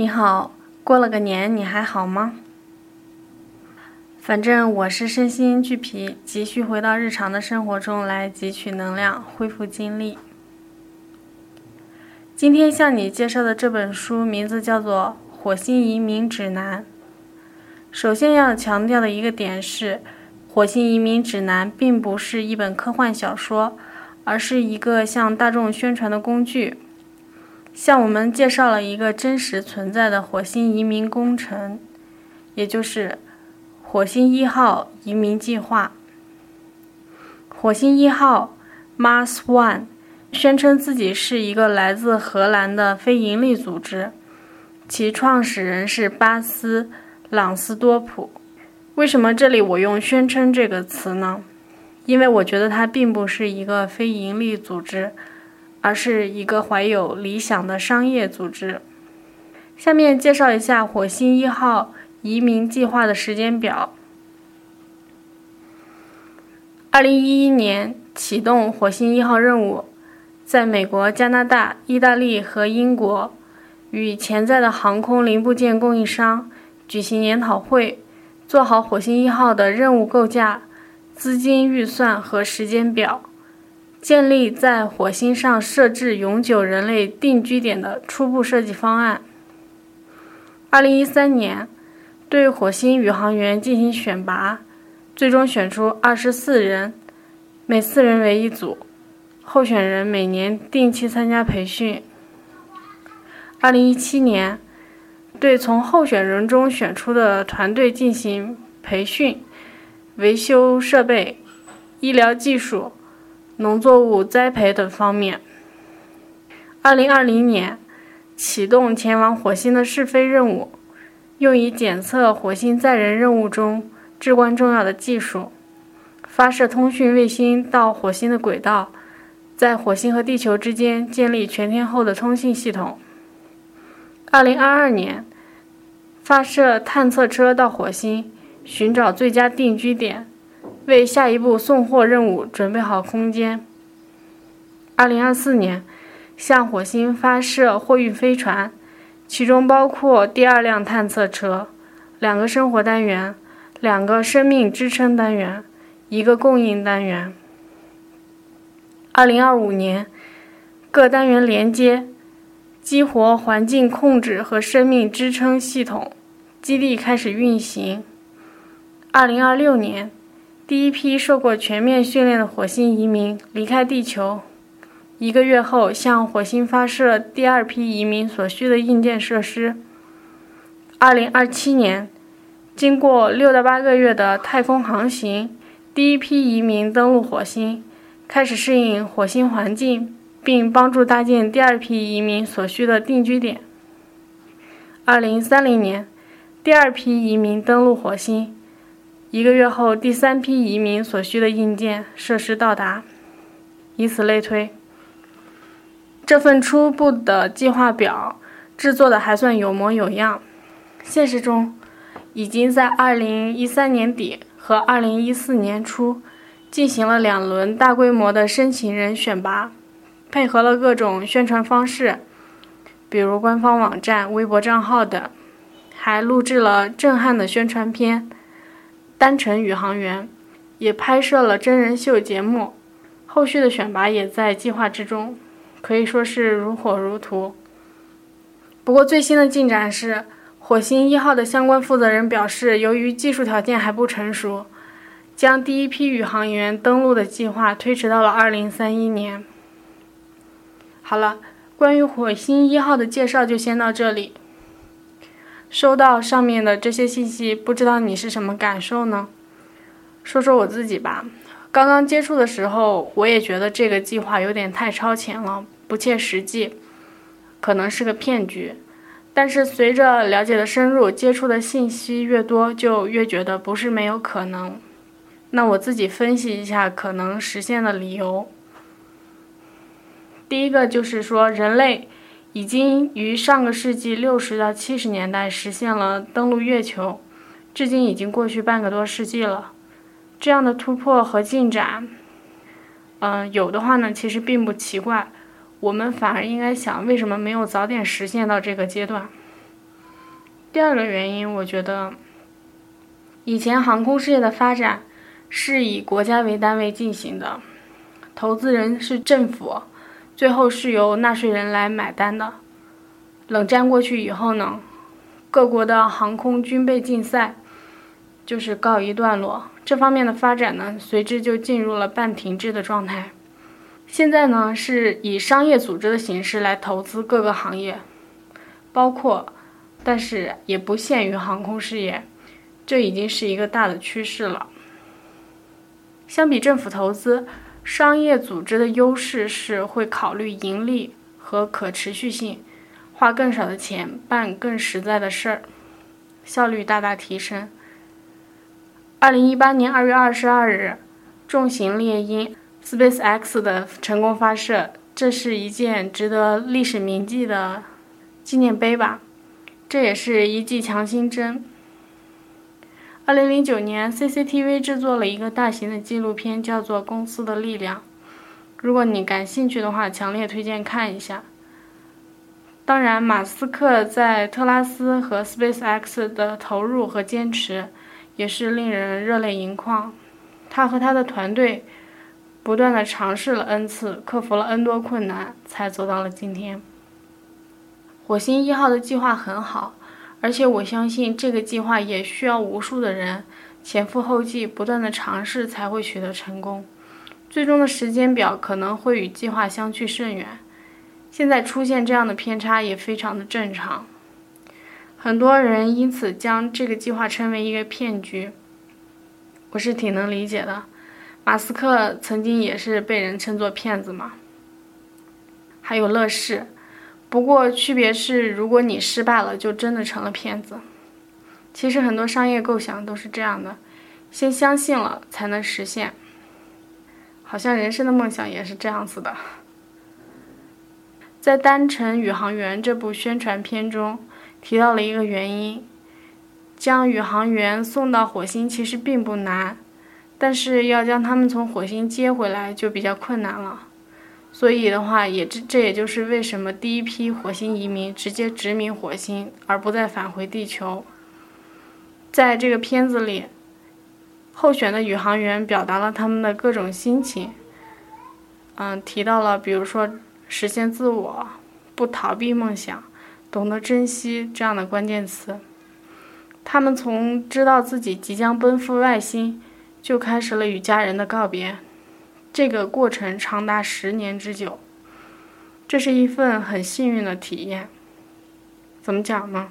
你好，过了个年，你还好吗？反正我是身心俱疲，急需回到日常的生活中来汲取能量，恢复精力。今天向你介绍的这本书名字叫做《火星移民指南》。首先要强调的一个点是，《火星移民指南》并不是一本科幻小说，而是一个向大众宣传的工具，向我们介绍了一个真实存在的火星移民工程，也就是火星一号移民计划。火星一号 （Mars One） 宣称自己是一个来自荷兰的非营利组织，其创始人是巴斯。朗斯多普，为什么这里我用“宣称”这个词呢？因为我觉得它并不是一个非营利组织，而是一个怀有理想的商业组织。下面介绍一下火星一号移民计划的时间表：二零一一年启动火星一号任务，在美国、加拿大、意大利和英国与潜在的航空零部件供应商。举行研讨会，做好火星一号的任务构架、资金预算和时间表，建立在火星上设置永久人类定居点的初步设计方案。二零一三年，对火星宇航员进行选拔，最终选出二十四人，每四人为一组，候选人每年定期参加培训。二零一七年。对从候选人中选出的团队进行培训、维修设备、医疗技术、农作物栽培等方面。二零二零年启动前往火星的试飞任务，用以检测火星载人任务中至关重要的技术，发射通讯卫星到火星的轨道，在火星和地球之间建立全天候的通信系统。二零二二年。发射探测车到火星，寻找最佳定居点，为下一步送货任务准备好空间。二零二四年，向火星发射货运飞船，其中包括第二辆探测车、两个生活单元、两个生命支撑单元、一个供应单元。二零二五年，各单元连接，激活环境控制和生命支撑系统。基地开始运行。二零二六年，第一批受过全面训练的火星移民离开地球。一个月后，向火星发射第二批移民所需的硬件设施。二零二七年，经过六到八个月的太空航行，第一批移民登陆火星，开始适应火星环境，并帮助搭建第二批移民所需的定居点。二零三零年。第二批移民登陆火星，一个月后，第三批移民所需的硬件设施到达，以此类推。这份初步的计划表制作的还算有模有样，现实中已经在2013年底和2014年初进行了两轮大规模的申请人选拔，配合了各种宣传方式，比如官方网站、微博账号等。还录制了震撼的宣传片《单程宇航员》，也拍摄了真人秀节目，后续的选拔也在计划之中，可以说是如火如荼。不过最新的进展是，火星一号的相关负责人表示，由于技术条件还不成熟，将第一批宇航员登陆的计划推迟到了2031年。好了，关于火星一号的介绍就先到这里。收到上面的这些信息，不知道你是什么感受呢？说说我自己吧。刚刚接触的时候，我也觉得这个计划有点太超前了，不切实际，可能是个骗局。但是随着了解的深入，接触的信息越多，就越觉得不是没有可能。那我自己分析一下可能实现的理由。第一个就是说，人类。已经于上个世纪六十到七十年代实现了登陆月球，至今已经过去半个多世纪了。这样的突破和进展，嗯，有的话呢，其实并不奇怪。我们反而应该想，为什么没有早点实现到这个阶段？第二个原因，我觉得以前航空事业的发展是以国家为单位进行的，投资人是政府，最后是由纳税人来买单的。冷战过去以后呢，各国的航空军备竞赛就是告一段落，这方面的发展呢，随之就进入了半停滞的状态。现在呢，是以商业组织的形式来投资各个行业，包括。但是也不限于航空事业，这已经是一个大的趋势了。相比政府投资，商业组织的优势是会考虑盈利和可持续性，花更少的钱办更实在的事儿，效率大大提升。二零一八年二月二十二日，重型猎鹰 SpaceX 的成功发射，这是一件值得历史铭记的纪念碑吧。这也是一剂强心针。二零零九年，CCTV 制作了一个大型的纪录片，叫做《公司的力量》。如果你感兴趣的话，强烈推荐看一下。当然，马斯克在特拉斯和 SpaceX 的投入和坚持，也是令人热泪盈眶。他和他的团队不断的尝试了 N 次，克服了 N 多困难，才走到了今天。火星一号的计划很好，而且我相信这个计划也需要无数的人前赴后继，不断的尝试才会取得成功。最终的时间表可能会与计划相去甚远。现在出现这样的偏差也非常的正常，很多人因此将这个计划称为一个骗局。我是挺能理解的，马斯克曾经也是被人称作骗子嘛。还有乐视。不过，区别是，如果你失败了，就真的成了骗子。其实很多商业构想都是这样的，先相信了才能实现。好像人生的梦想也是这样子的。在《单程宇航员》这部宣传片中提到了一个原因：将宇航员送到火星其实并不难，但是要将他们从火星接回来就比较困难了。所以的话，也这这也就是为什么第一批火星移民直接殖民火星，而不再返回地球。在这个片子里，候选的宇航员表达了他们的各种心情。嗯，提到了比如说实现自我、不逃避梦想、懂得珍惜这样的关键词。他们从知道自己即将奔赴外星，就开始了与家人的告别。这个过程长达十年之久，这是一份很幸运的体验。怎么讲呢？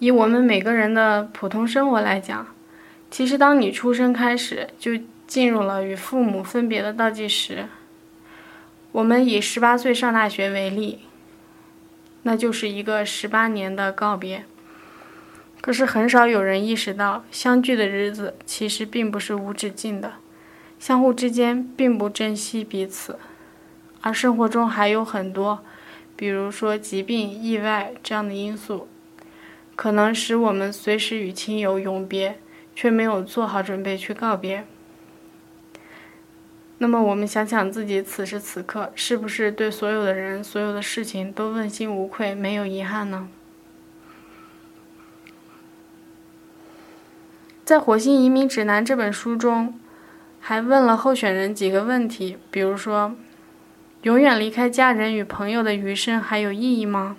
以我们每个人的普通生活来讲，其实当你出生开始，就进入了与父母分别的倒计时。我们以十八岁上大学为例，那就是一个十八年的告别。可是很少有人意识到，相聚的日子其实并不是无止境的。相互之间并不珍惜彼此，而生活中还有很多，比如说疾病、意外这样的因素，可能使我们随时与亲友永别，却没有做好准备去告别。那么，我们想想自己此时此刻，是不是对所有的人、所有的事情都问心无愧、没有遗憾呢？在《火星移民指南》这本书中。还问了候选人几个问题，比如说，永远离开家人与朋友的余生还有意义吗？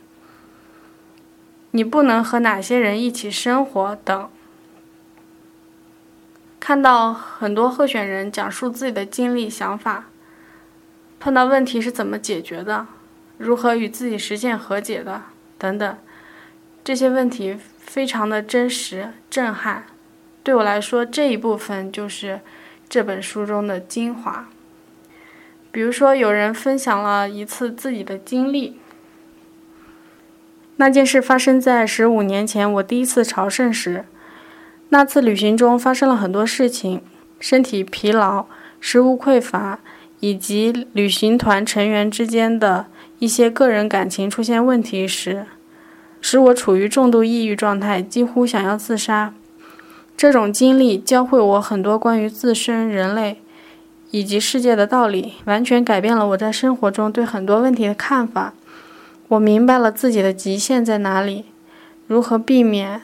你不能和哪些人一起生活等。看到很多候选人讲述自己的经历、想法，碰到问题是怎么解决的，如何与自己实现和解的等等，这些问题非常的真实、震撼。对我来说，这一部分就是。这本书中的精华，比如说，有人分享了一次自己的经历。那件事发生在十五年前，我第一次朝圣时。那次旅行中发生了很多事情，身体疲劳、食物匮乏，以及旅行团成员之间的一些个人感情出现问题时，使我处于重度抑郁状态，几乎想要自杀。这种经历教会我很多关于自身、人类以及世界的道理，完全改变了我在生活中对很多问题的看法。我明白了自己的极限在哪里，如何避免。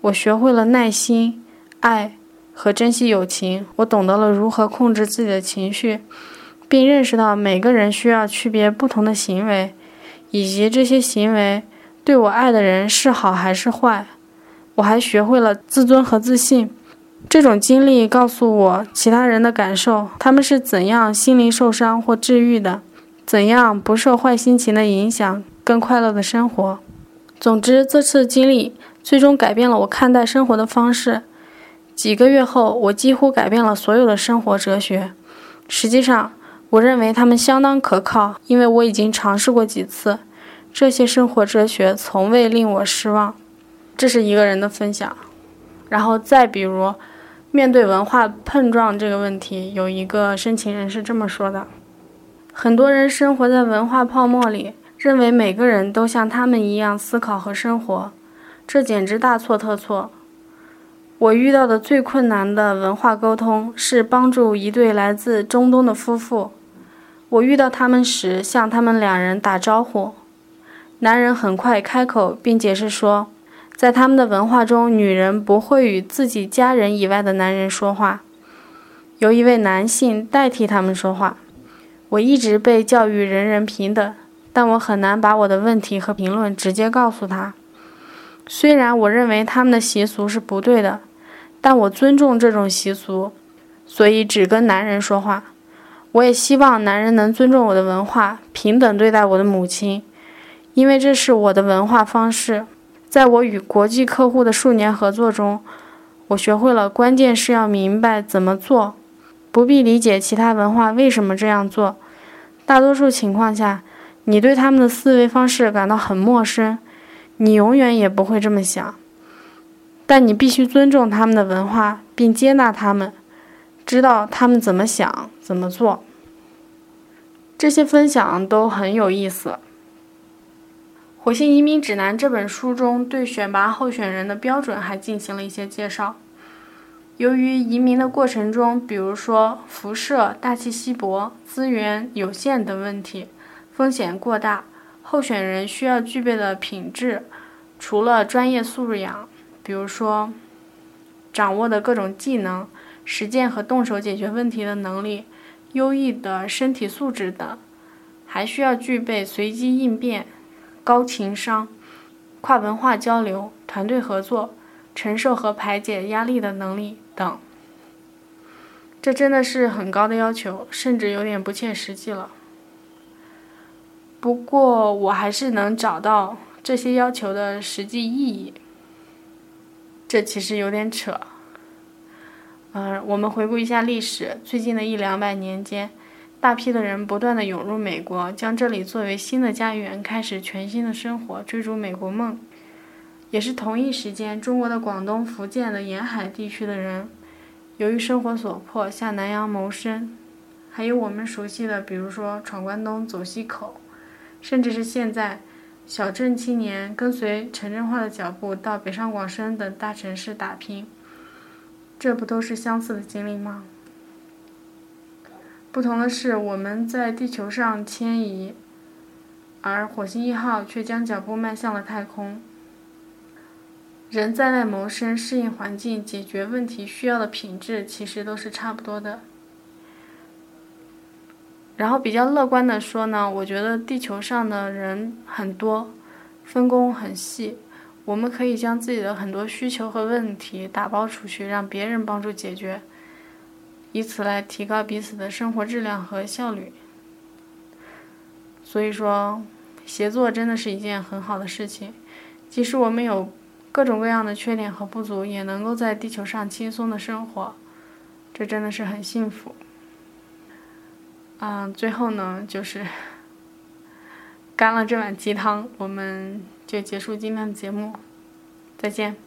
我学会了耐心、爱和珍惜友情。我懂得了如何控制自己的情绪，并认识到每个人需要区别不同的行为，以及这些行为对我爱的人是好还是坏。我还学会了自尊和自信。这种经历告诉我其他人的感受，他们是怎样心灵受伤或治愈的，怎样不受坏心情的影响，更快乐的生活。总之，这次经历。最终改变了我看待生活的方式。几个月后，我几乎改变了所有的生活哲学。实际上，我认为他们相当可靠，因为我已经尝试过几次。这些生活哲学从未令我失望。这是一个人的分享。然后再比如，面对文化碰撞这个问题，有一个申请人是这么说的：很多人生活在文化泡沫里，认为每个人都像他们一样思考和生活。这简直大错特错！我遇到的最困难的文化沟通是帮助一对来自中东的夫妇。我遇到他们时，向他们两人打招呼。男人很快开口并解释说，在他们的文化中，女人不会与自己家人以外的男人说话，由一位男性代替他们说话。我一直被教育人人平等，但我很难把我的问题和评论直接告诉他。虽然我认为他们的习俗是不对的，但我尊重这种习俗，所以只跟男人说话。我也希望男人能尊重我的文化，平等对待我的母亲，因为这是我的文化方式。在我与国际客户的数年合作中，我学会了关键是要明白怎么做，不必理解其他文化为什么这样做。大多数情况下，你对他们的思维方式感到很陌生。你永远也不会这么想，但你必须尊重他们的文化，并接纳他们，知道他们怎么想、怎么做。这些分享都很有意思。《火星移民指南》这本书中对选拔候选人的标准还进行了一些介绍。由于移民的过程中，比如说辐射、大气稀薄、资源有限等问题，风险过大。候选人需要具备的品质，除了专业素养，比如说掌握的各种技能、实践和动手解决问题的能力、优异的身体素质等，还需要具备随机应变、高情商、跨文化交流、团队合作、承受和排解压力的能力等。这真的是很高的要求，甚至有点不切实际了。不过，我还是能找到这些要求的实际意义。这其实有点扯。嗯，我们回顾一下历史，最近的一两百年间，大批的人不断的涌入美国，将这里作为新的家园，开始全新的生活，追逐美国梦。也是同一时间，中国的广东、福建的沿海地区的人，由于生活所迫，下南洋谋生。还有我们熟悉的，比如说闯关东、走西口。甚至是现在，小镇青年跟随城镇化的脚步到北上广深等大城市打拼，这不都是相似的经历吗？不同的是，我们在地球上迁移，而火星一号却将脚步迈向了太空。人在外谋生、适应环境、解决问题需要的品质，其实都是差不多的。然后比较乐观的说呢，我觉得地球上的人很多，分工很细，我们可以将自己的很多需求和问题打包出去，让别人帮助解决，以此来提高彼此的生活质量和效率。所以说，协作真的是一件很好的事情，即使我们有各种各样的缺点和不足，也能够在地球上轻松的生活，这真的是很幸福。嗯，最后呢，就是干了这碗鸡汤，我们就结束今天的节目，再见。